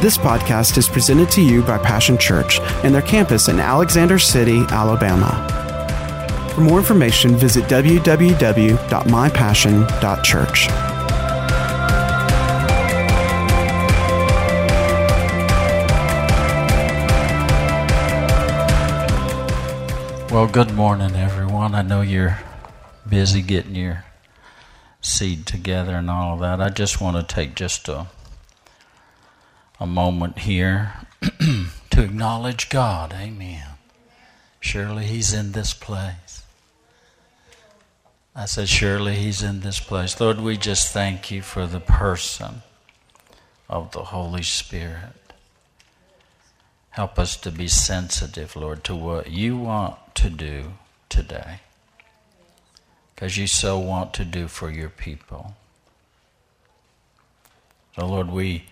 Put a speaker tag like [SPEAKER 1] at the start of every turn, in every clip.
[SPEAKER 1] This podcast is presented to you by Passion Church and their campus in Alexander City, Alabama. For more information, visit www.mypassion.church.
[SPEAKER 2] Well, good morning, everyone. I know you're busy getting your seed together and all of that. I just want to take just a a moment here to acknowledge God. Amen. Surely He's in this place. I said, Surely He's in this place. Lord, we just thank you for the person of the Holy Spirit. Help us to be sensitive, Lord, to what you want to do today. Because you so want to do for your people. So, Lord, we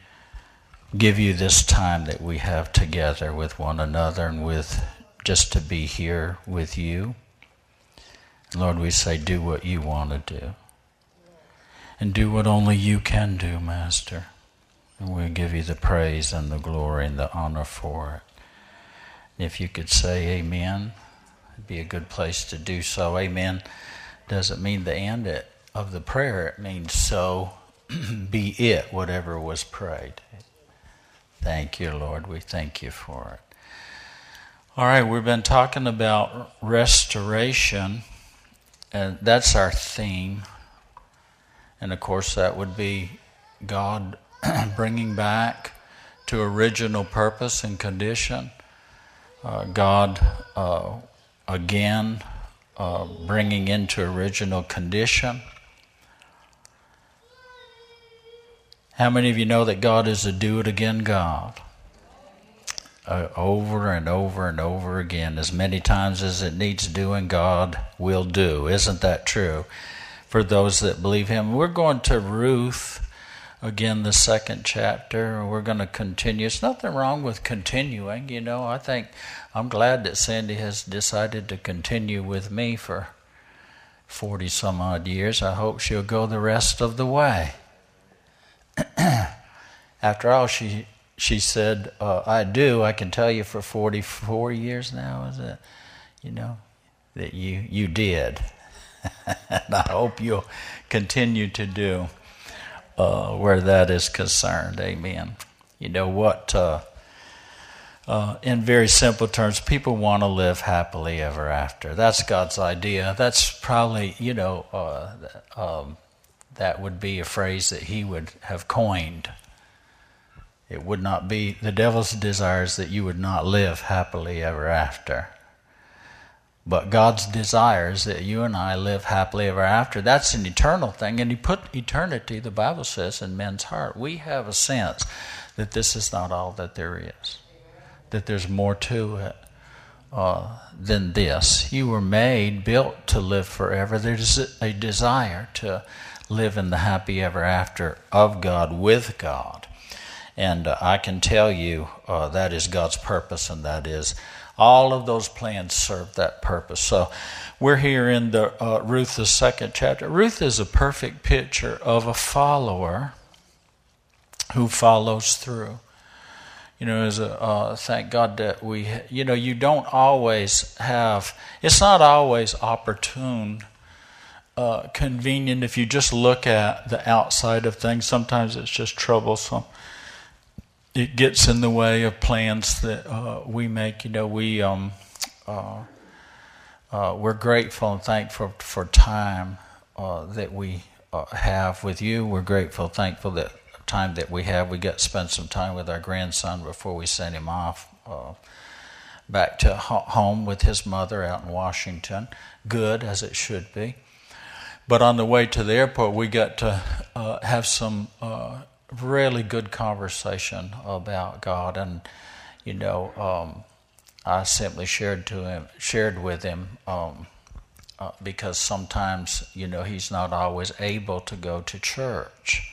[SPEAKER 2] give you this time that we have together with one another and with just to be here with you. Lord, we say, do what you want to do. And do what only you can do, Master. And we give you the praise and the glory and the honor for it. And if you could say amen, it'd be a good place to do so. Amen doesn't mean the end of the prayer, it means so be it, whatever was prayed. Thank you, Lord. We thank you for it. All right, we've been talking about restoration, and that's our theme. And of course, that would be God bringing back to original purpose and condition. Uh, God uh, again uh, bringing into original condition. How many of you know that God is a do it again God? Uh, over and over and over again, as many times as it needs doing, God will do. Isn't that true? For those that believe Him. We're going to Ruth again, the second chapter. We're going to continue. It's nothing wrong with continuing. You know, I think I'm glad that Sandy has decided to continue with me for 40 some odd years. I hope she'll go the rest of the way. After all, she she said, uh, "I do. I can tell you for 44 years now, is it? You know that you you did, and I hope you'll continue to do uh, where that is concerned. Amen. You know what? Uh, uh, in very simple terms, people want to live happily ever after. That's God's idea. That's probably, you know, uh, um, that would be a phrase that he would have coined. It would not be the devil's desires that you would not live happily ever after. But God's desires that you and I live happily ever after. That's an eternal thing. And He put eternity, the Bible says, in men's heart. We have a sense that this is not all that there is, that there's more to it. Uh, than this. You were made, built to live forever. There's a desire to live in the happy ever after of God with God. And uh, I can tell you uh, that is God's purpose, and that is all of those plans serve that purpose. So we're here in the uh, Ruth, the second chapter. Ruth is a perfect picture of a follower who follows through. You know, as a, uh, thank God that we, you know, you don't always have, it's not always opportune uh, convenient if you just look at the outside of things. Sometimes it's just troublesome. It gets in the way of plans that uh, we make. You know, we um, uh, uh we're grateful and thankful for time uh, that we uh, have with you. We're grateful, thankful that time that we have. We got to spend some time with our grandson before we send him off back to home with his mother out in Washington. Good as it should be. But on the way to the airport, we got to uh, have some uh, really good conversation about God, and you know, um, I simply shared to him, shared with him, um, uh, because sometimes you know he's not always able to go to church.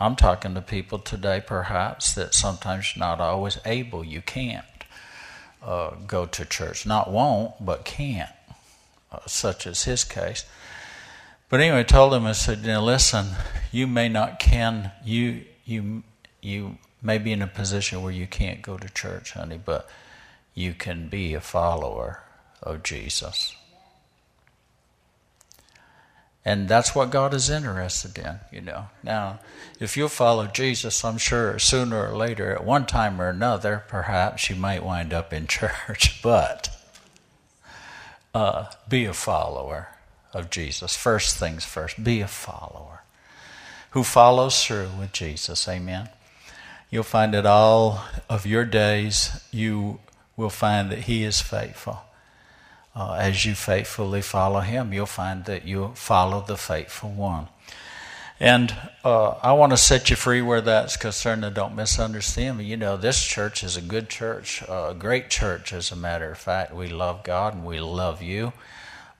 [SPEAKER 2] I'm talking to people today, perhaps that sometimes not always able. You can't uh, go to church, not won't, but can't, uh, such as his case. But anyway, I told him, I said, know, listen, you may not can, you, you, you maybe in a position where you can't go to church, honey, but you can be a follower of Jesus. And that's what God is interested in, you know. Now, if you follow Jesus, I'm sure sooner or later, at one time or another, perhaps you might wind up in church, but uh, be a follower of Jesus. First things first, be a follower who follows through with Jesus. Amen. You'll find that all of your days, you will find that He is faithful uh, as you faithfully follow Him, you'll find that you'll follow the faithful one. And uh, I want to set you free where that's concerned. And don't misunderstand me. You know, this church is a good church, a great church, as a matter of fact. We love God and we love you.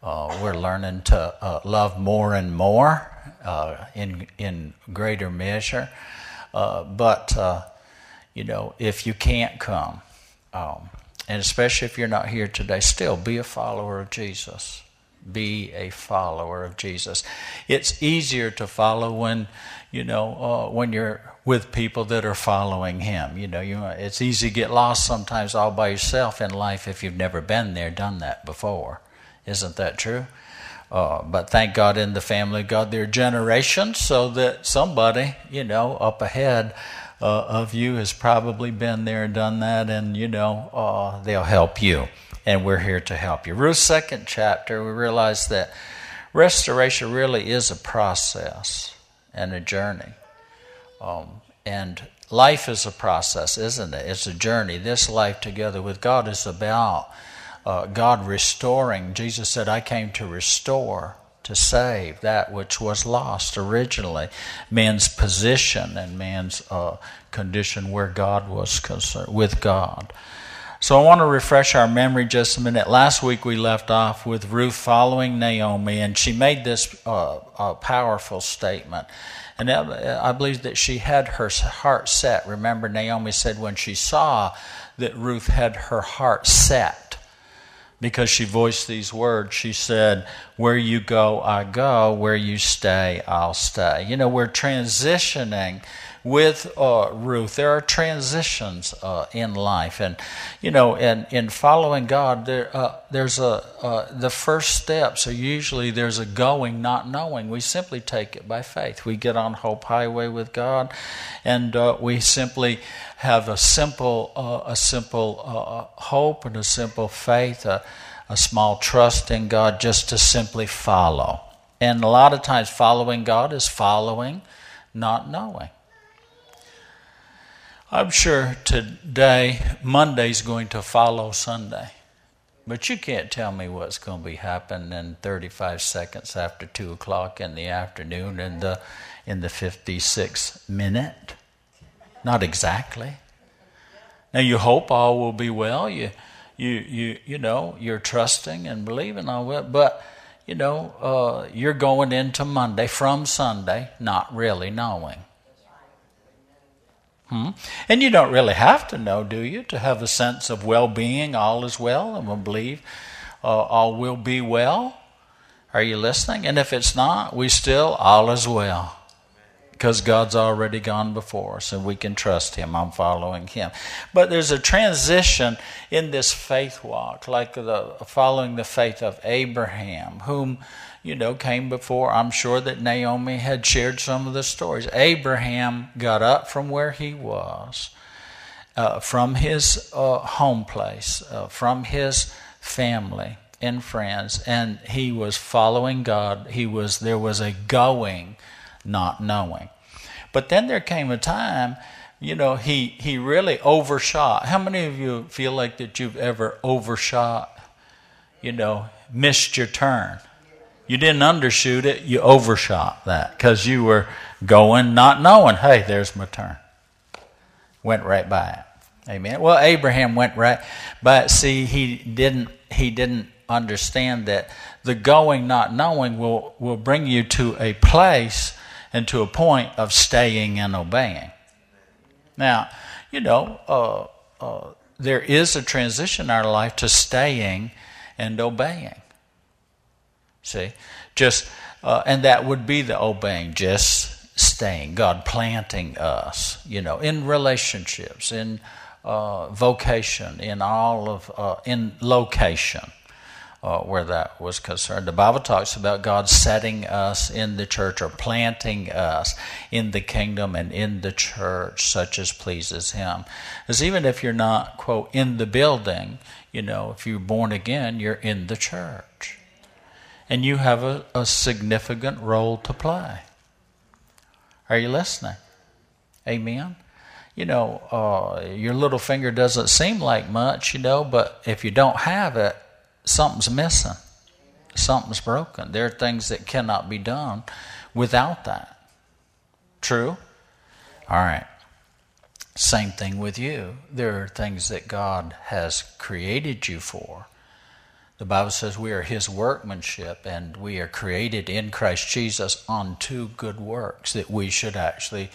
[SPEAKER 2] Uh, we're learning to uh, love more and more uh, in in greater measure. Uh, but uh, you know, if you can't come, um, and especially if you're not here today, still be a follower of Jesus. Be a follower of Jesus. It's easier to follow when, you know, uh, when you're with people that are following Him. You know, you, it's easy to get lost sometimes all by yourself in life if you've never been there, done that before. Isn't that true? Uh, but thank God in the family God, there are generations so that somebody, you know, up ahead uh, of you has probably been there and done that, and you know, uh, they'll help you. And we're here to help you. Ruth's second chapter, we realize that restoration really is a process and a journey. Um, and life is a process, isn't it? It's a journey. This life together with God is about uh, God restoring. Jesus said, I came to restore to save that which was lost originally man's position and man's uh, condition where God was concerned with God. So I want to refresh our memory just a minute. Last week we left off with Ruth following Naomi, and she made this uh, powerful statement. And I believe that she had her heart set. Remember, Naomi said when she saw that Ruth had her heart set because she voiced these words. She said, Where you go, I go. Where you stay, I'll stay. You know, we're transitioning with uh, Ruth. There are transitions uh, in life, and you know, in in following God, there uh, there's a uh, the first steps are usually there's a going, not knowing. We simply take it by faith. We get on Hope Highway with God, and uh, we simply have a simple uh, a simple hope and a simple faith. a small trust in God just to simply follow. And a lot of times, following God is following, not knowing. I'm sure today, Monday's going to follow Sunday. But you can't tell me what's going to be happening in 35 seconds after 2 o'clock in the afternoon in the, in the 56th minute. Not exactly. Now, you hope all will be well. You, you, you, you know, you're trusting and believing all that. But, you know, uh, you're going into Monday from Sunday not really knowing. Hmm? And you don't really have to know, do you, to have a sense of well being, all is well, and we believe uh, all will be well? Are you listening? And if it's not, we still, all is well. Because God's already gone before us and we can trust Him. I'm following Him. But there's a transition in this faith walk, like the following the faith of Abraham, whom you know, came before. I'm sure that Naomi had shared some of the stories. Abraham got up from where he was, uh, from his uh, home place, uh, from his family and friends, and he was following God. He was there was a going, not knowing. But then there came a time you know, he, he really overshot. How many of you feel like that you've ever overshot, you know, missed your turn? You didn't undershoot it, you overshot that because you were going not knowing, hey, there's my turn. Went right by it. Amen. Well, Abraham went right but See, he didn't he didn't understand that the going not knowing will, will bring you to a place and to a point of staying and obeying. Now, you know, uh, uh, there is a transition in our life to staying and obeying. See, just uh, and that would be the obeying. Just staying, God planting us, you know, in relationships, in uh, vocation, in all of, uh, in location. Uh, where that was concerned. The Bible talks about God setting us in the church or planting us in the kingdom and in the church, such as pleases Him. Because even if you're not, quote, in the building, you know, if you're born again, you're in the church. And you have a, a significant role to play. Are you listening? Amen? You know, uh, your little finger doesn't seem like much, you know, but if you don't have it, something's missing. Something's broken. There are things that cannot be done without that. True? All right. Same thing with you. There are things that God has created you for. The Bible says we are His workmanship and we are created in Christ Jesus unto good works that we should actually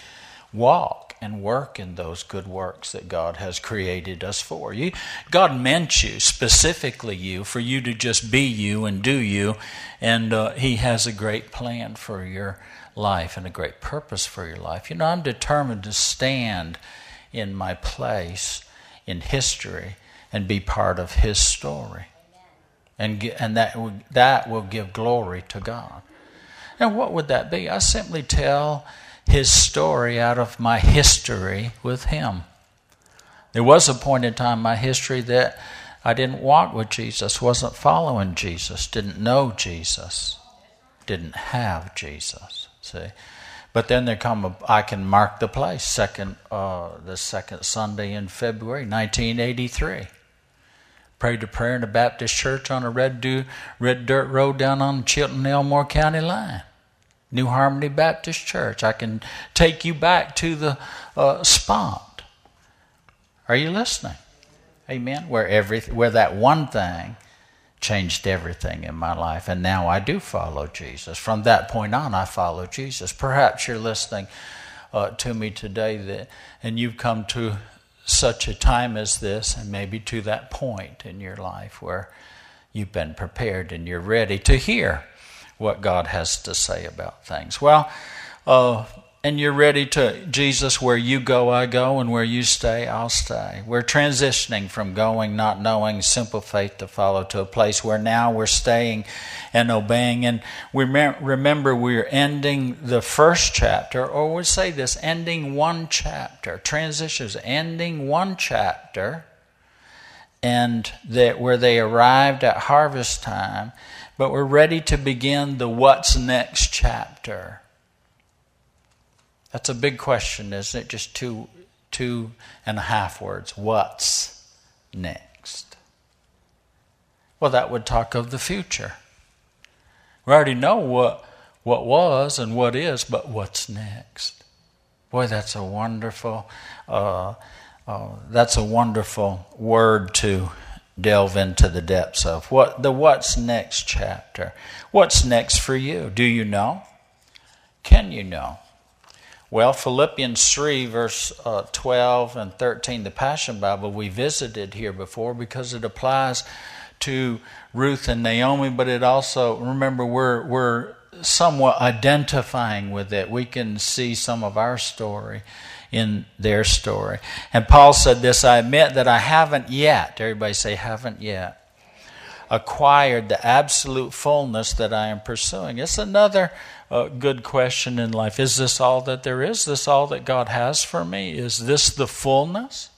[SPEAKER 2] walk and work in those good works that God has created us for. You, God meant you, specifically you, for you to just be you and do you, and uh, He has a great plan for your life and a great purpose for your life. You know, I'm determined to stand in my place in history and be part of His story. And, and that, that will give glory to God. And what would that be? I simply tell his story out of my history with him. There was a point in time in my history that I didn't walk with Jesus, wasn't following Jesus, didn't know Jesus, didn't have Jesus. See, but then there come a, I can mark the place. Second, uh, the second Sunday in February, 1983. Prayed a prayer in a Baptist church on a red, do, red dirt road down on the Chilton Elmore County line. New Harmony Baptist Church. I can take you back to the uh, spot. Are you listening? Amen. Where every where that one thing changed everything in my life, and now I do follow Jesus. From that point on, I follow Jesus. Perhaps you're listening uh, to me today, that, and you've come to such a time as this, and maybe to that point in your life where you've been prepared and you're ready to hear what God has to say about things. Well, uh, and you're ready to, Jesus, where you go, I go, and where you stay, I'll stay. We're transitioning from going, not knowing, simple faith to follow to a place where now we're staying and obeying. And we remember we're ending the first chapter, or we'll say this ending one chapter. Transitions, ending one chapter, and that where they arrived at harvest time but we're ready to begin the what's next chapter. That's a big question, isn't it? Just two, two and a half words. What's next? Well, that would talk of the future. We already know what, what was and what is, but what's next? Boy, that's a wonderful, uh, uh, that's a wonderful word to delve into the depths of. What the what's next chapter? What's next for you? Do you know? Can you know? Well, Philippians 3, verse uh, 12 and 13, the Passion Bible, we visited here before because it applies to Ruth and Naomi, but it also, remember, we're, we're somewhat identifying with it. We can see some of our story in their story. And Paul said this I admit that I haven't yet, everybody say, haven't yet, acquired the absolute fullness that I am pursuing. It's another uh, good question in life. Is this all that there is? Is this all that God has for me? Is this the fullness?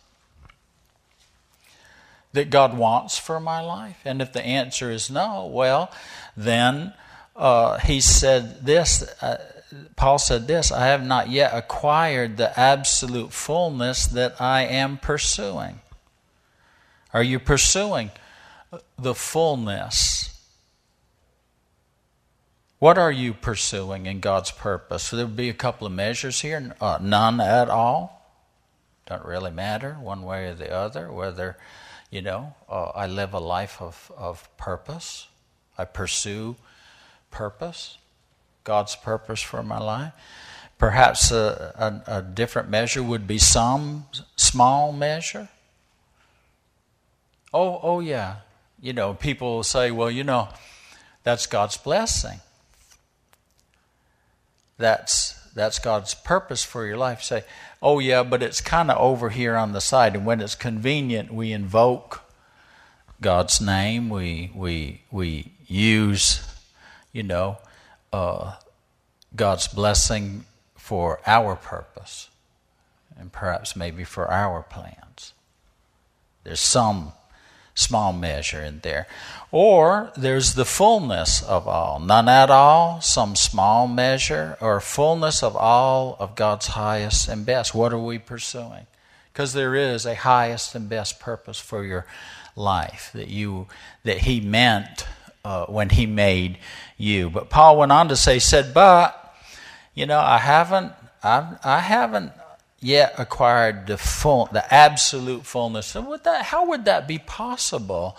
[SPEAKER 2] That God wants for my life? And if the answer is no, well, then uh, he said this uh, Paul said this I have not yet acquired the absolute fullness that I am pursuing. Are you pursuing the fullness? What are you pursuing in God's purpose? So There would be a couple of measures here, uh, none at all. Don't really matter one way or the other whether, you know, uh, I live a life of, of purpose, I pursue purpose. God's purpose for my life. Perhaps a, a, a different measure would be some small measure. Oh, oh yeah. You know, people say, well, you know, that's God's blessing. That's that's God's purpose for your life. Say, oh yeah, but it's kind of over here on the side. And when it's convenient, we invoke God's name. We we we use, you know, uh, God's blessing for our purpose, and perhaps maybe for our plans. There's some small measure in there. Or there's the fullness of all, none at all, some small measure, or fullness of all of God's highest and best. What are we pursuing? Because there is a highest and best purpose for your life that you that He meant uh, when He made you. But Paul went on to say, said, but you know, I haven't, I, I haven't yet acquired the full, the absolute fullness. So would that, how would that be possible?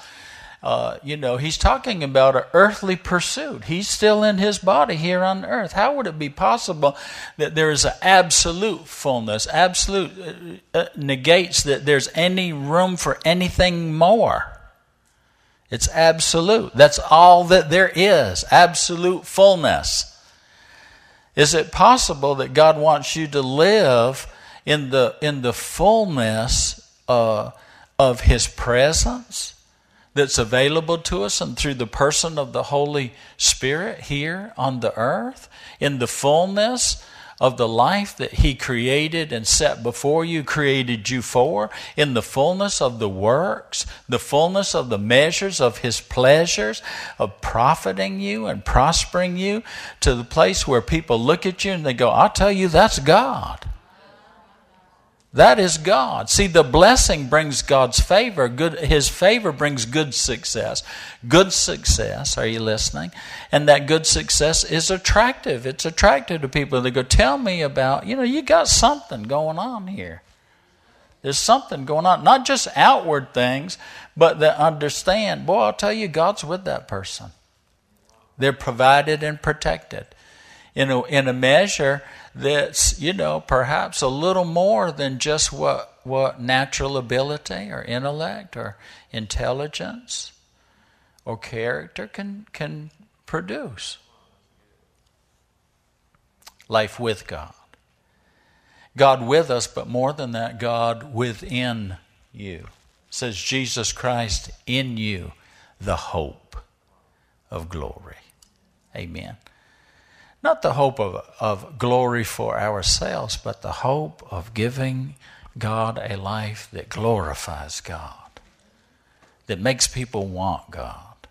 [SPEAKER 2] Uh, you know, he's talking about an earthly pursuit. He's still in his body here on earth. How would it be possible that there is an absolute fullness? Absolute uh, uh, negates that there's any room for anything more. It's absolute. That's all that there is. Absolute fullness. Is it possible that God wants you to live in the, in the fullness uh, of His presence that's available to us and through the person of the Holy Spirit here on the earth, in the fullness of the life that He created and set before you, created you for, in the fullness of the works, the fullness of the measures of His pleasures, of profiting you and prospering you to the place where people look at you and they go, I'll tell you, that's God. That is God. See, the blessing brings God's favor. Good, His favor brings good success. Good success, are you listening? And that good success is attractive. It's attractive to people. They go, Tell me about, you know, you got something going on here. There's something going on. Not just outward things, but that understand, boy, I'll tell you, God's with that person. They're provided and protected. In a, in a measure, that's, you know, perhaps a little more than just what, what natural ability or intellect or intelligence or character can, can produce. Life with God. God with us, but more than that, God within you. Says Jesus Christ in you, the hope of glory. Amen. Not the hope of, of glory for ourselves, but the hope of giving God a life that glorifies God, that makes people want God,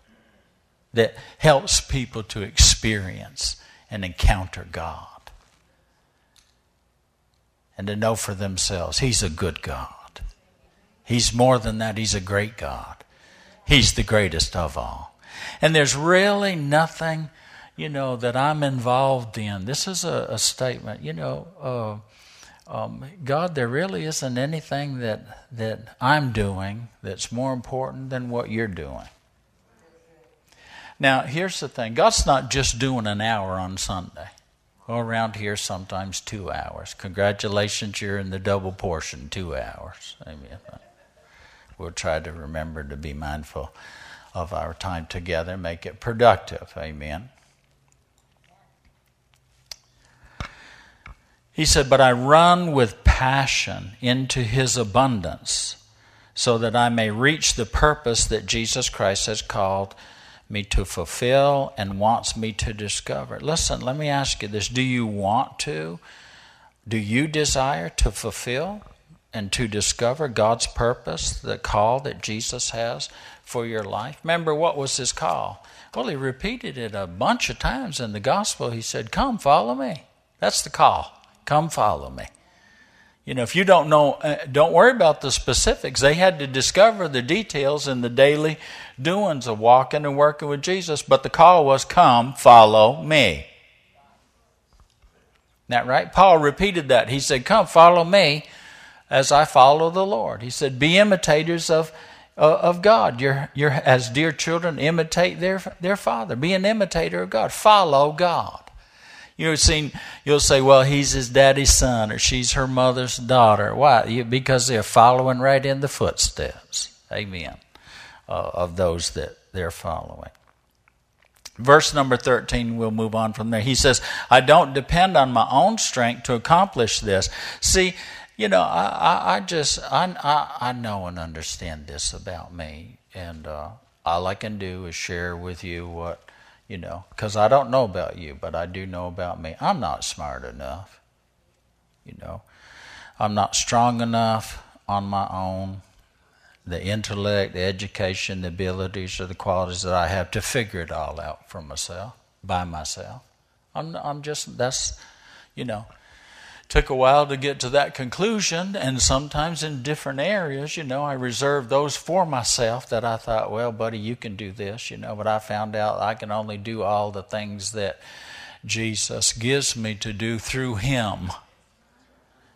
[SPEAKER 2] that helps people to experience and encounter God, and to know for themselves He's a good God. He's more than that, He's a great God. He's the greatest of all. And there's really nothing you know, that I'm involved in. This is a, a statement, you know, uh, um, God, there really isn't anything that, that I'm doing that's more important than what you're doing. Now, here's the thing God's not just doing an hour on Sunday. Well, around here, sometimes two hours. Congratulations, you're in the double portion, two hours. Amen. We'll try to remember to be mindful of our time together, make it productive. Amen. He said, But I run with passion into his abundance so that I may reach the purpose that Jesus Christ has called me to fulfill and wants me to discover. Listen, let me ask you this do you want to? Do you desire to fulfill and to discover God's purpose, the call that Jesus has for your life? Remember, what was his call? Well, he repeated it a bunch of times in the gospel. He said, Come, follow me. That's the call. Come follow me. You know, if you don't know, uh, don't worry about the specifics. They had to discover the details in the daily doings of walking and working with Jesus, but the call was, Come, follow me. That right? Paul repeated that. He said, Come, follow me as I follow the Lord. He said, Be imitators of, uh, of God. You're, you're, as dear children, imitate their, their father. Be an imitator of God. Follow God. You've seen, you'll say, well, he's his daddy's son or she's her mother's daughter. Why? Because they're following right in the footsteps. Amen. Uh, of those that they're following. Verse number 13, we'll move on from there. He says, I don't depend on my own strength to accomplish this. See, you know, I, I, I just, I, I, I, know and understand this about me. And uh, all I can do is share with you what, you know, because I don't know about you, but I do know about me. I'm not smart enough. You know, I'm not strong enough on my own. The intellect, the education, the abilities, or the qualities that I have to figure it all out for myself, by myself. I'm, I'm just, that's, you know, took a while to get to that conclusion, and sometimes in different areas, you know, I reserved those for myself that I thought, well, buddy, you can do this, you know, but I found out I can only do all the things that Jesus gives me to do through Him.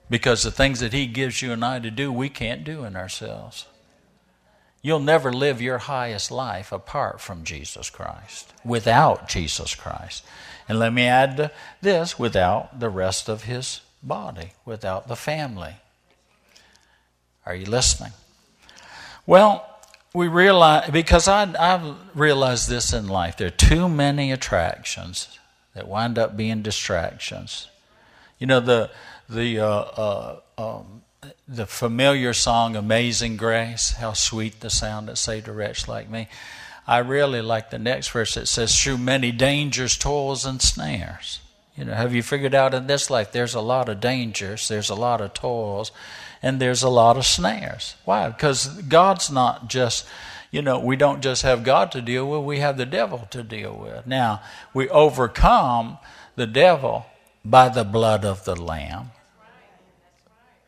[SPEAKER 2] Because the things that He gives you and I to do, we can't do in ourselves. You'll never live your highest life apart from Jesus Christ, without Jesus Christ. And let me add this without the rest of His body, without the family. Are you listening? Well, we realize, because I, I've realized this in life, there are too many attractions that wind up being distractions. You know, the, the, uh, uh, um, the familiar song Amazing Grace, how sweet the sound that saved a wretch like me. I really like the next verse that says, through many dangers, toils, and snares. You know, have you figured out in this life there's a lot of dangers, there's a lot of toils, and there's a lot of snares. Why? Because God's not just, you know, we don't just have God to deal with, we have the devil to deal with. Now, we overcome the devil by the blood of the Lamb,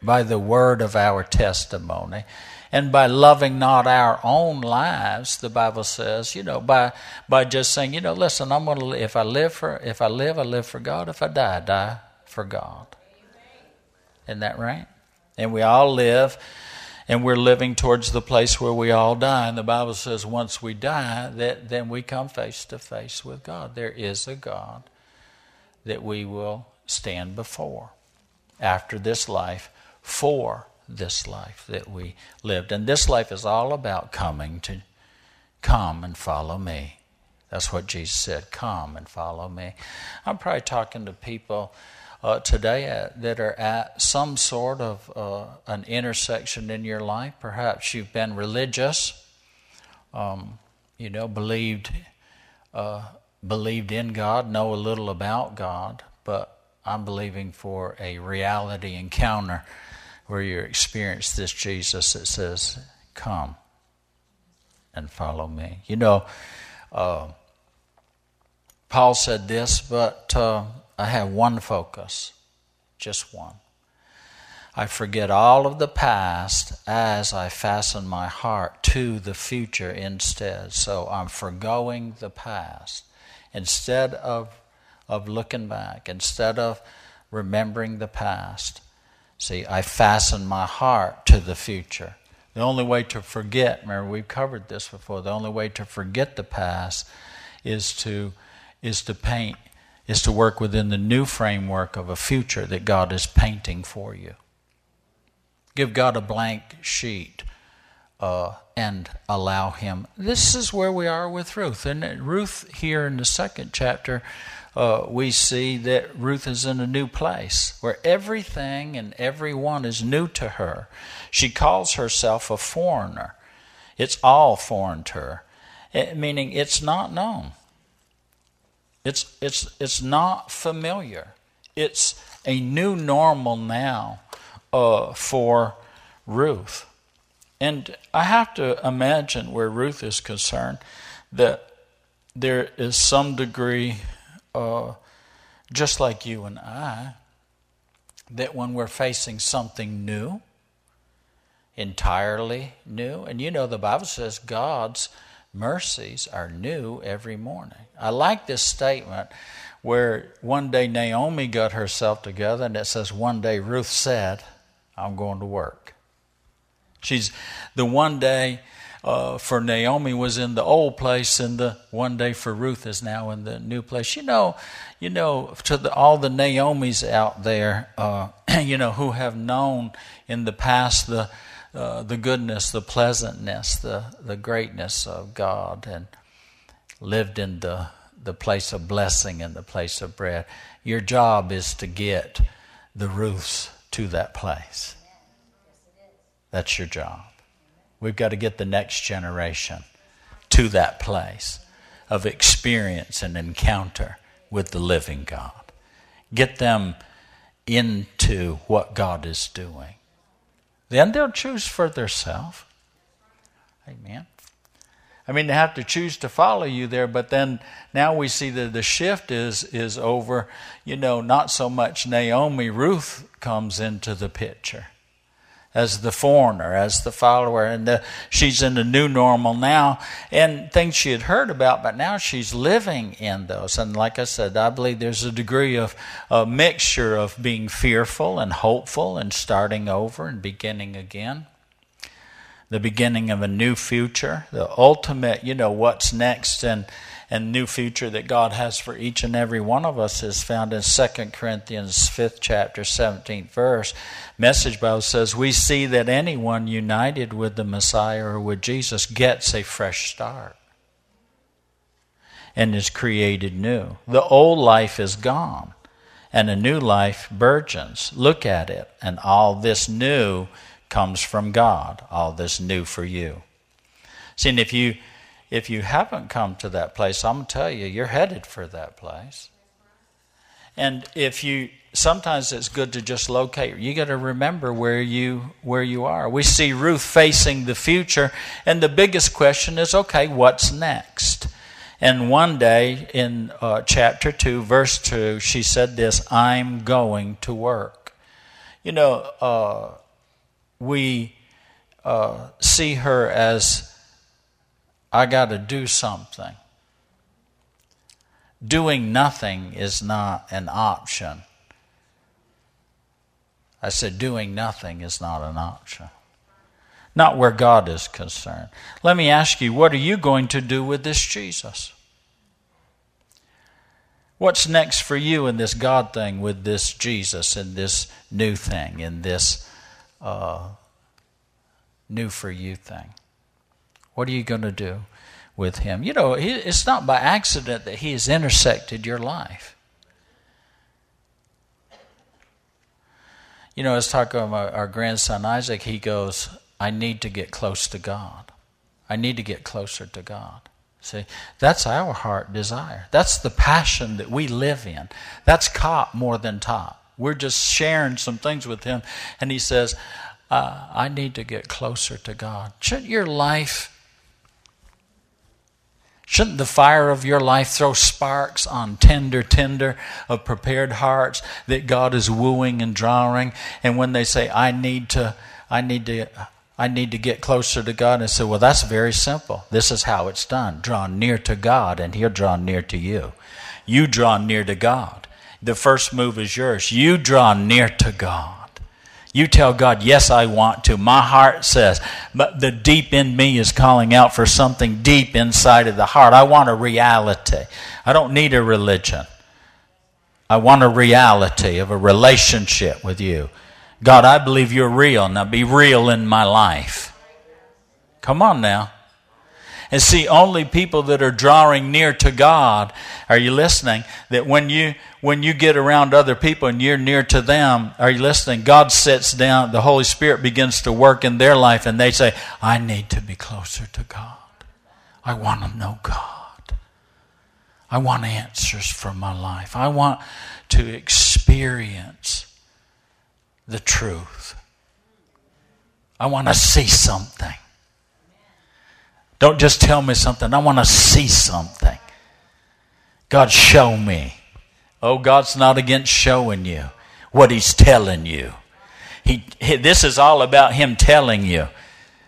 [SPEAKER 2] by the word of our testimony, and by loving not our own lives the bible says you know by by just saying you know listen i'm to if i live for if i live i live for god. If i die i die for god. Isn't that right? And we all live and we're living towards the place where we all die. And the bible says once we die that then we come face to face with god. There is a god that we will stand before after this life for this life that we lived. And this life is all about coming to come and follow me. That's what Jesus said come and follow me. I'm probably talking to people uh, today at, that are at some sort of uh, an intersection in your life. Perhaps you've been religious, um, you know, believed. Uh, believed in God, know a little about God, but I'm believing for a reality encounter where you experience this Jesus that says, Come and follow me. You know, uh, Paul said this, but uh, I have one focus, just one. I forget all of the past as I fasten my heart to the future instead. So I'm foregoing the past. Instead of, of looking back, instead of remembering the past, See, I fasten my heart to the future. The only way to forget, remember we've covered this before, the only way to forget the past is to is to paint, is to work within the new framework of a future that God is painting for you. Give God a blank sheet uh, and allow Him. This is where we are with Ruth. And Ruth, here in the second chapter, uh, we see that Ruth is in a new place where everything and everyone is new to her. She calls herself a foreigner. It's all foreign to her, it, meaning it's not known. It's, it's, it's not familiar. It's a new normal now uh, for Ruth. And I have to imagine where Ruth is concerned that there is some degree uh, just like you and I, that when we're facing something new, entirely new, and you know the Bible says God's mercies are new every morning. I like this statement where one day Naomi got herself together, and it says, One day Ruth said, I'm going to work. She's the one day uh, for Naomi was in the old place, and the one day for Ruth is now in the new place. You know, you know, to the, all the Naomi's out there, uh, you know, who have known in the past the uh, the goodness, the pleasantness, the the greatness of God, and lived in the the place of blessing and the place of bread. Your job is to get the Ruths to that place. That's your job. We've got to get the next generation to that place of experience and encounter with the living God. Get them into what God is doing. Then they'll choose for themselves. Amen. I mean, they have to choose to follow you there, but then now we see that the shift is is over. You know, not so much Naomi. Ruth comes into the picture as the foreigner, as the follower, and the, she's in the new normal now, and things she had heard about, but now she's living in those. And like I said, I believe there's a degree of a mixture of being fearful and hopeful and starting over and beginning again the beginning of a new future, the ultimate, you know, what's next and and new future that God has for each and every one of us is found in 2 Corinthians 5th chapter 17th verse. Message Bible says we see that anyone united with the Messiah or with Jesus gets a fresh start and is created new. The old life is gone and a new life burgeons. Look at it and all this new comes from God, all this new for you. See, and if you if you haven't come to that place, I'm gonna tell you, you're headed for that place. And if you sometimes it's good to just locate. You got to remember where you where you are. We see Ruth facing the future, and the biggest question is, okay, what's next? And one day in uh, chapter two, verse two, she said this: "I'm going to work." You know, uh, we uh, see her as I got to do something. Doing nothing is not an option. I said, doing nothing is not an option. Not where God is concerned. Let me ask you, what are you going to do with this Jesus? What's next for you in this God thing with this Jesus and this new thing, in this uh, new for you thing. What are you going to do with him? You know, it's not by accident that he has intersected your life. You know, I was talking about our grandson Isaac. He goes, I need to get close to God. I need to get closer to God. See, that's our heart desire. That's the passion that we live in. That's cop more than top. We're just sharing some things with him. And he says, uh, I need to get closer to God. Shouldn't your life, shouldn't the fire of your life throw sparks on tender, tender of prepared hearts that God is wooing and drawing? And when they say, I need to, I need to, I need to get closer to God. And I say, well, that's very simple. This is how it's done. Draw near to God, and He'll draw near to you. You draw near to God. The first move is yours. You draw near to God. You tell God, Yes, I want to. My heart says, but the deep in me is calling out for something deep inside of the heart. I want a reality. I don't need a religion. I want a reality of a relationship with you. God, I believe you're real. Now be real in my life. Come on now. And see, only people that are drawing near to God, are you listening? That when you when you get around other people and you're near to them, are you listening? God sits down, the Holy Spirit begins to work in their life, and they say, I need to be closer to God. I want to know God. I want answers for my life. I want to experience the truth. I want to see something. Don't just tell me something. I want to see something. God, show me. Oh, God's not against showing you what He's telling you. He, he, this is all about Him telling you.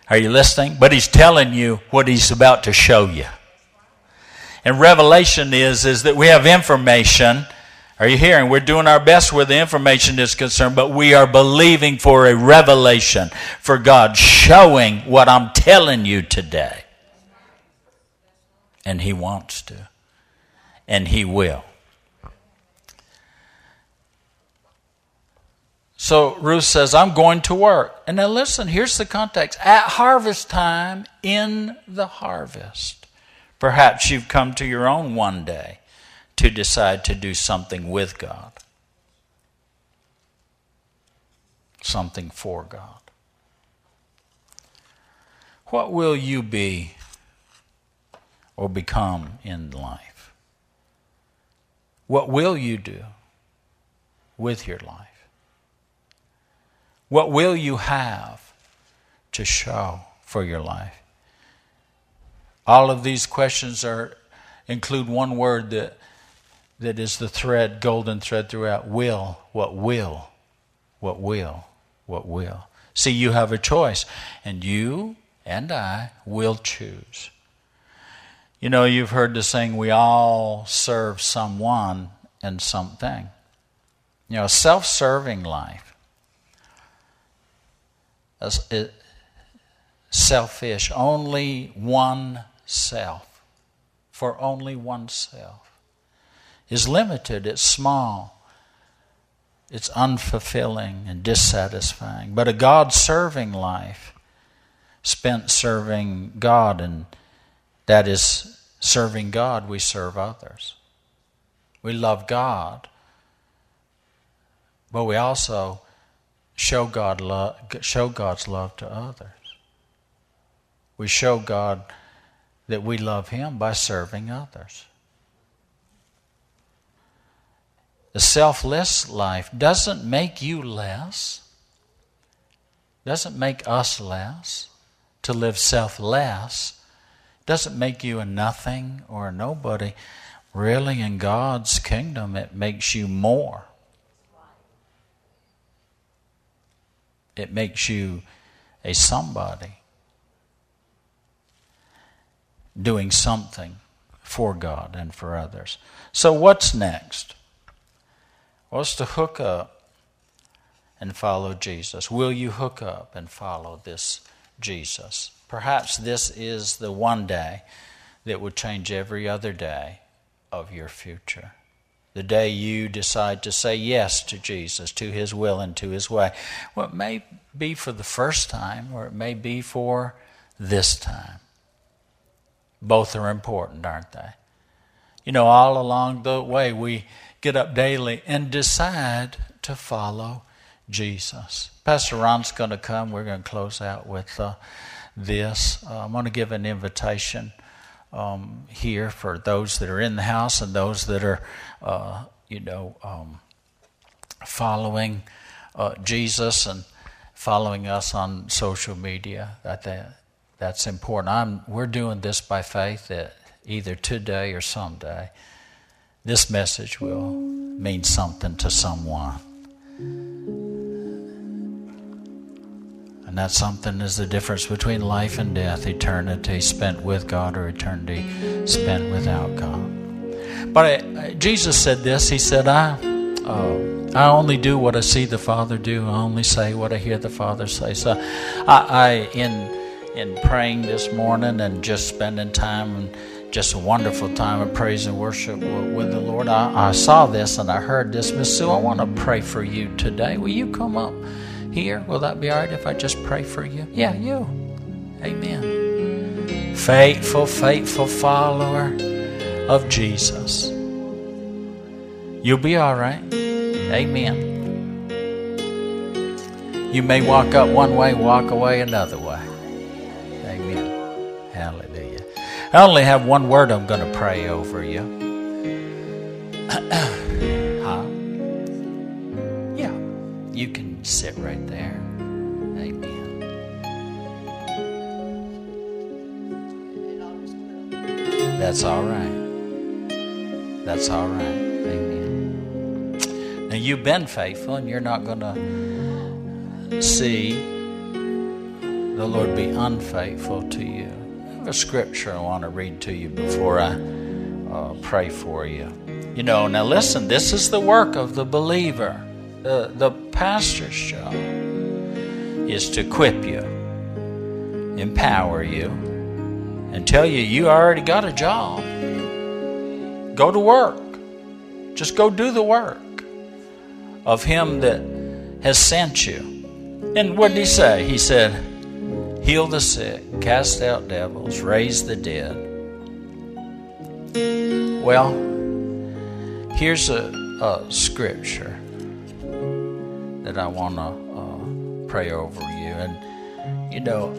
[SPEAKER 2] Are you listening? But He's telling you what He's about to show you. And revelation is, is that we have information. Are you hearing? We're doing our best where the information is concerned, but we are believing for a revelation, for God showing what I'm telling you today. And He wants to. And He will. So Ruth says, I'm going to work. And now listen, here's the context. At harvest time, in the harvest. Perhaps you've come to your own one day to decide to do something with God, something for God. What will you be or become in life? What will you do with your life? What will you have to show for your life? All of these questions are include one word that that is the thread, golden thread throughout. Will, what will, what will, what will. See, you have a choice, and you and I will choose. You know, you've heard the saying, we all serve someone and something. You know, self serving life, selfish, only one self, for only oneself, is limited, it's small, it's unfulfilling and dissatisfying. But a God serving life, spent serving God, and that is serving God, we serve others. We love God, but we also show, God lo- show God's love to others. We show God that we love Him by serving others. The selfless life doesn't make you less, doesn't make us less. To live selfless doesn't make you a nothing or a nobody. Really, in God's kingdom, it makes you more. It makes you a somebody doing something for God and for others. So, what's next? Well, to hook up and follow Jesus. Will you hook up and follow this Jesus? Perhaps this is the one day that will change every other day of your future. The day you decide to say yes to Jesus, to His will and to His way. Well, it may be for the first time, or it may be for this time. Both are important, aren't they? You know, all along the way, we get up daily and decide to follow Jesus. Pastor Ron's going to come. We're going to close out with uh, this. Uh, I'm going to give an invitation um, here for those that are in the house and those that are, uh, you know, um, following uh, Jesus and following us on social media. Think that's important. I'm, we're doing this by faith that either today or someday this message will mean something to someone. And that something is the difference between life and death, eternity spent with God or eternity spent without God. But I, Jesus said this He said, I, uh, I only do what I see the Father do, I only say what I hear the Father say. So I, I in in praying this morning and just spending time and just a wonderful time of praise and worship with the Lord. I, I saw this and I heard this. Miss Sue, I want to pray for you today. Will you come up here? Will that be all right if I just pray for you? Yeah, you. Amen. Faithful, faithful follower of Jesus. You'll be all right. Amen. You may walk up one way, walk away another way. Amen. Hallelujah. I only have one word I'm going to pray over you. huh? Yeah, you can sit right there. Amen. That's all right. That's all right. Amen. Now, you've been faithful, and you're not going to see the Lord be unfaithful to you a scripture I want to read to you before I uh, pray for you. You know, now listen, this is the work of the believer. The, the pastor's job is to equip you, empower you, and tell you you already got a job. Go to work. Just go do the work of Him that has sent you. And what did He say? He said, heal the sick, cast out devils, raise the dead. Well, Here's a, a scripture that I want to uh, pray over you. And, you know,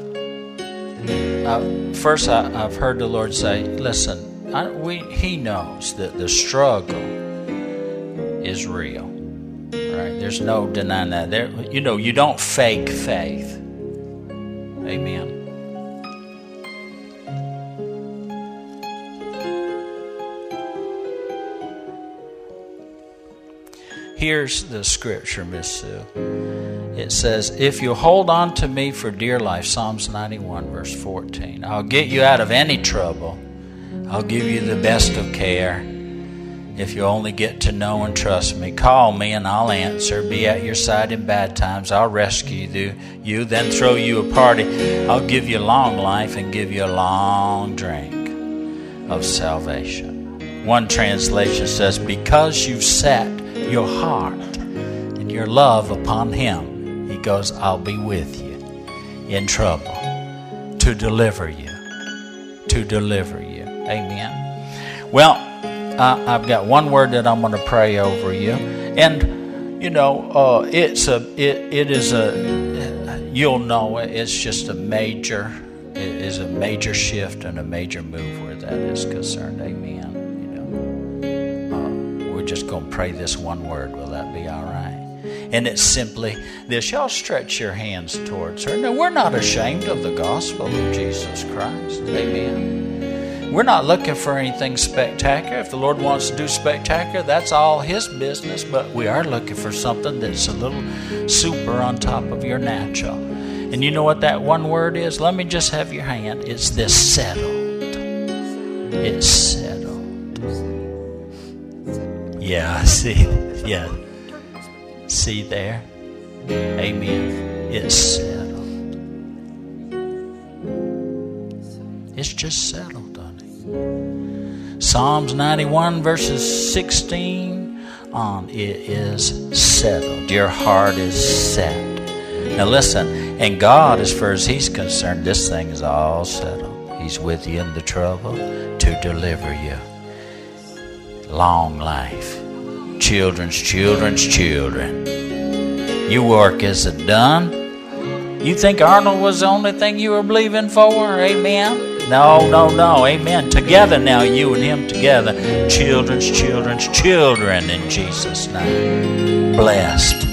[SPEAKER 2] I, first I, have heard the Lord say, listen, I, we, He knows that the struggle is real. Right? There's no denying that. There, you know, you don't fake faith. Amen. Here's the scripture, Miss Sue. It says, If you hold on to me for dear life, Psalms 91, verse 14, I'll get you out of any trouble. I'll give you the best of care. If you only get to know and trust me, call me and I'll answer. Be at your side in bad times. I'll rescue you, then throw you a party. I'll give you long life and give you a long drink of salvation. One translation says, Because you've set your heart and your love upon Him, He goes, I'll be with you in trouble to deliver you. To deliver you. Amen. Well, I've got one word that I'm going to pray over you. And, you know, uh, it's a, it, it is a, you'll know it, it's just a major, it is a major shift and a major move where that is concerned. Amen going to pray this one word. Will that be all right? And it's simply this y'all stretch your hands towards her. Now, we're not ashamed of the gospel of Jesus Christ. Amen. We're not looking for anything spectacular. If the Lord wants to do spectacular, that's all His business. But we are looking for something that's a little super on top of your natural. And you know what that one word is? Let me just have your hand. It's this settled. It's Yeah, see. Yeah. See there? Amen. It's settled. It's just settled, honey. Psalms 91, verses 16 on. It is settled. Your heart is set. Now listen, and God, as far as He's concerned, this thing is all settled. He's with you in the trouble to deliver you. Long life children's children's children. Your work isn't done. You think Arnold was the only thing you were believing for? Amen. No, no, no. Amen. Together now, you and him together. Children's children's children in Jesus' name. Blessed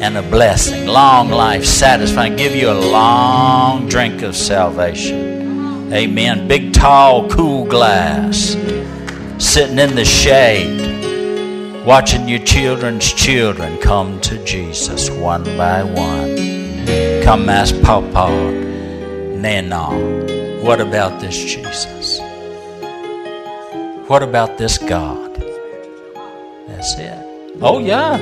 [SPEAKER 2] and a blessing. Long life, satisfying. Give you a long drink of salvation. Amen. Big, tall, cool glass. Sitting in the shade watching your children's children come to Jesus one by one. Come ask Papa, Nana, what about this Jesus? What about this God? That's it. Oh, yeah,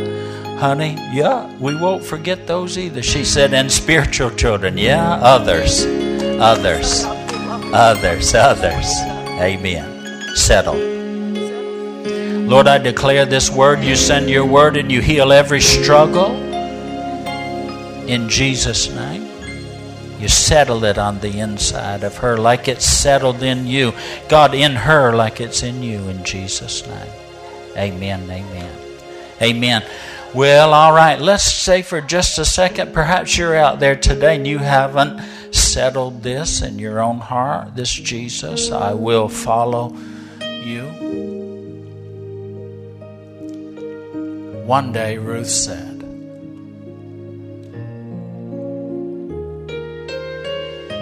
[SPEAKER 2] honey, yeah, we won't forget those either. She said, and spiritual children, yeah, others, others, others, others. Amen. Settle. Lord, I declare this word. You send your word and you heal every struggle. In Jesus' name. You settle it on the inside of her like it's settled in you. God, in her like it's in you. In Jesus' name. Amen. Amen. Amen. Well, all right. Let's say for just a second, perhaps you're out there today and you haven't settled this in your own heart. This Jesus, I will follow you. One day, Ruth said,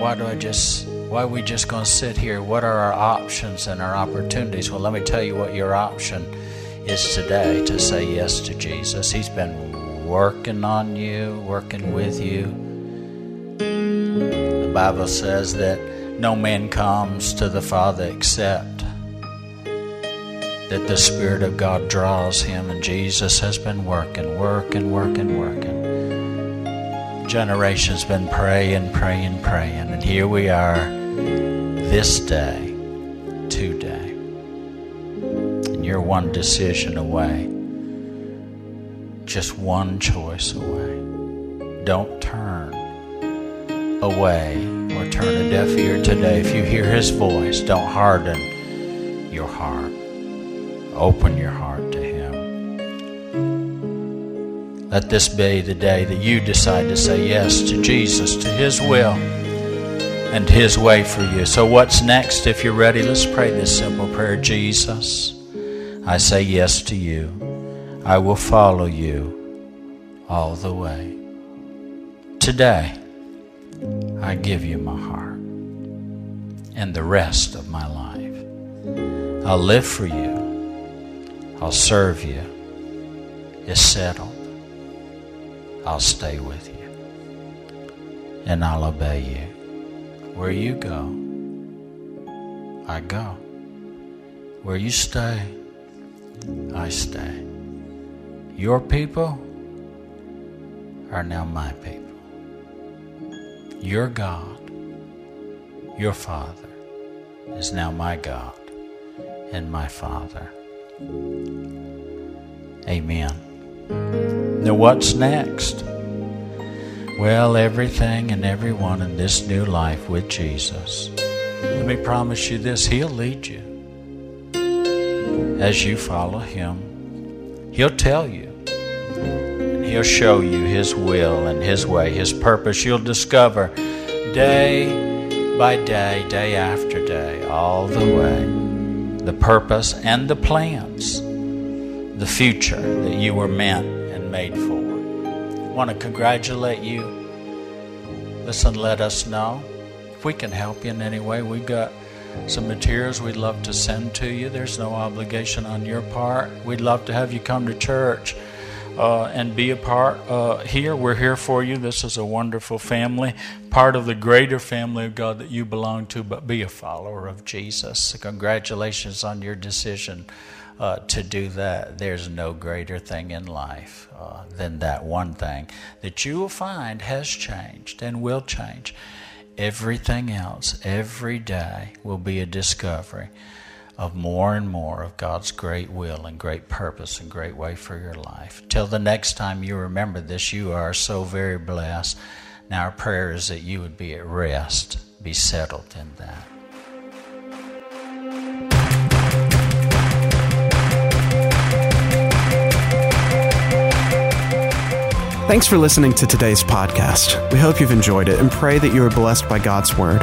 [SPEAKER 2] Why do I just, why are we just going to sit here? What are our options and our opportunities? Well, let me tell you what your option is today to say yes to Jesus. He's been working on you, working with you. The Bible says that no man comes to the Father except that the Spirit of God draws him, and Jesus has been working, working, working, working. Generations been praying, praying, praying, and here we are this day, today. And you're one decision away, just one choice away. Don't turn away or turn a deaf ear today. If you hear His voice, don't harden your heart. Open your heart to Him. Let this be the day that you decide to say yes to Jesus, to His will, and His way for you. So, what's next? If you're ready, let's pray this simple prayer Jesus, I say yes to you. I will follow you all the way. Today, I give you my heart and the rest of my life. I'll live for you. I'll serve you. It's settled. I'll stay with you. And I'll obey you. Where you go, I go. Where you stay, I stay. Your people are now my people. Your God, your Father, is now my God and my Father. Amen. Now, what's next? Well, everything and everyone in this new life with Jesus. Let me promise you this He'll lead you as you follow Him. He'll tell you. And He'll show you His will and His way, His purpose. You'll discover day by day, day after day, all the way, the purpose and the plans, the future that you were meant and made for. I want to congratulate you. Listen, let us know if we can help you in any way. We've got some materials we'd love to send to you. There's no obligation on your part. We'd love to have you come to church uh, and be a part uh, here. We're here for you. This is a wonderful family, part of the greater family of God that you belong to, but be a follower of Jesus. Congratulations on your decision. Uh, to do that, there's no greater thing in life uh, than that one thing that you will find has changed and will change. Everything else, every day, will be a discovery of more and more of God's great will and great purpose and great way for your life. Till the next time you remember this, you are so very blessed. Now, our prayer is that you would be at rest, be settled in that.
[SPEAKER 1] Thanks for listening to today's podcast. We hope you've enjoyed it and pray that you are blessed by God's Word.